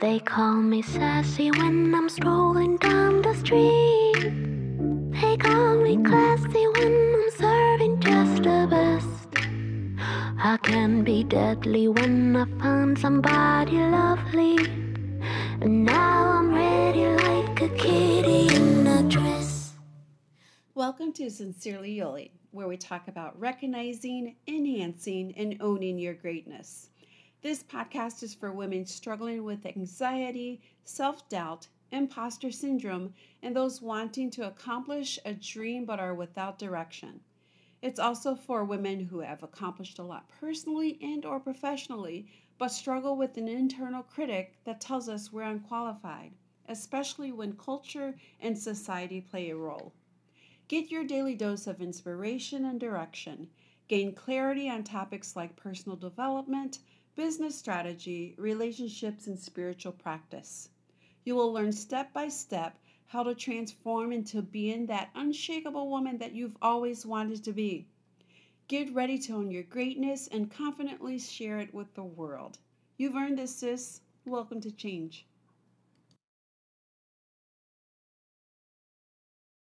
They call me sassy when I'm strolling down the street. They call me classy when I'm serving just the best. I can be deadly when I find somebody lovely. And now Welcome to Sincerely Yoli, where we talk about recognizing, enhancing, and owning your greatness. This podcast is for women struggling with anxiety, self doubt, imposter syndrome, and those wanting to accomplish a dream but are without direction. It's also for women who have accomplished a lot personally and or professionally but struggle with an internal critic that tells us we're unqualified, especially when culture and society play a role. Get your daily dose of inspiration and direction. Gain clarity on topics like personal development, business strategy, relationships, and spiritual practice. You will learn step by step how to transform into being that unshakable woman that you've always wanted to be. Get ready to own your greatness and confidently share it with the world. You've earned this, sis. Welcome to change.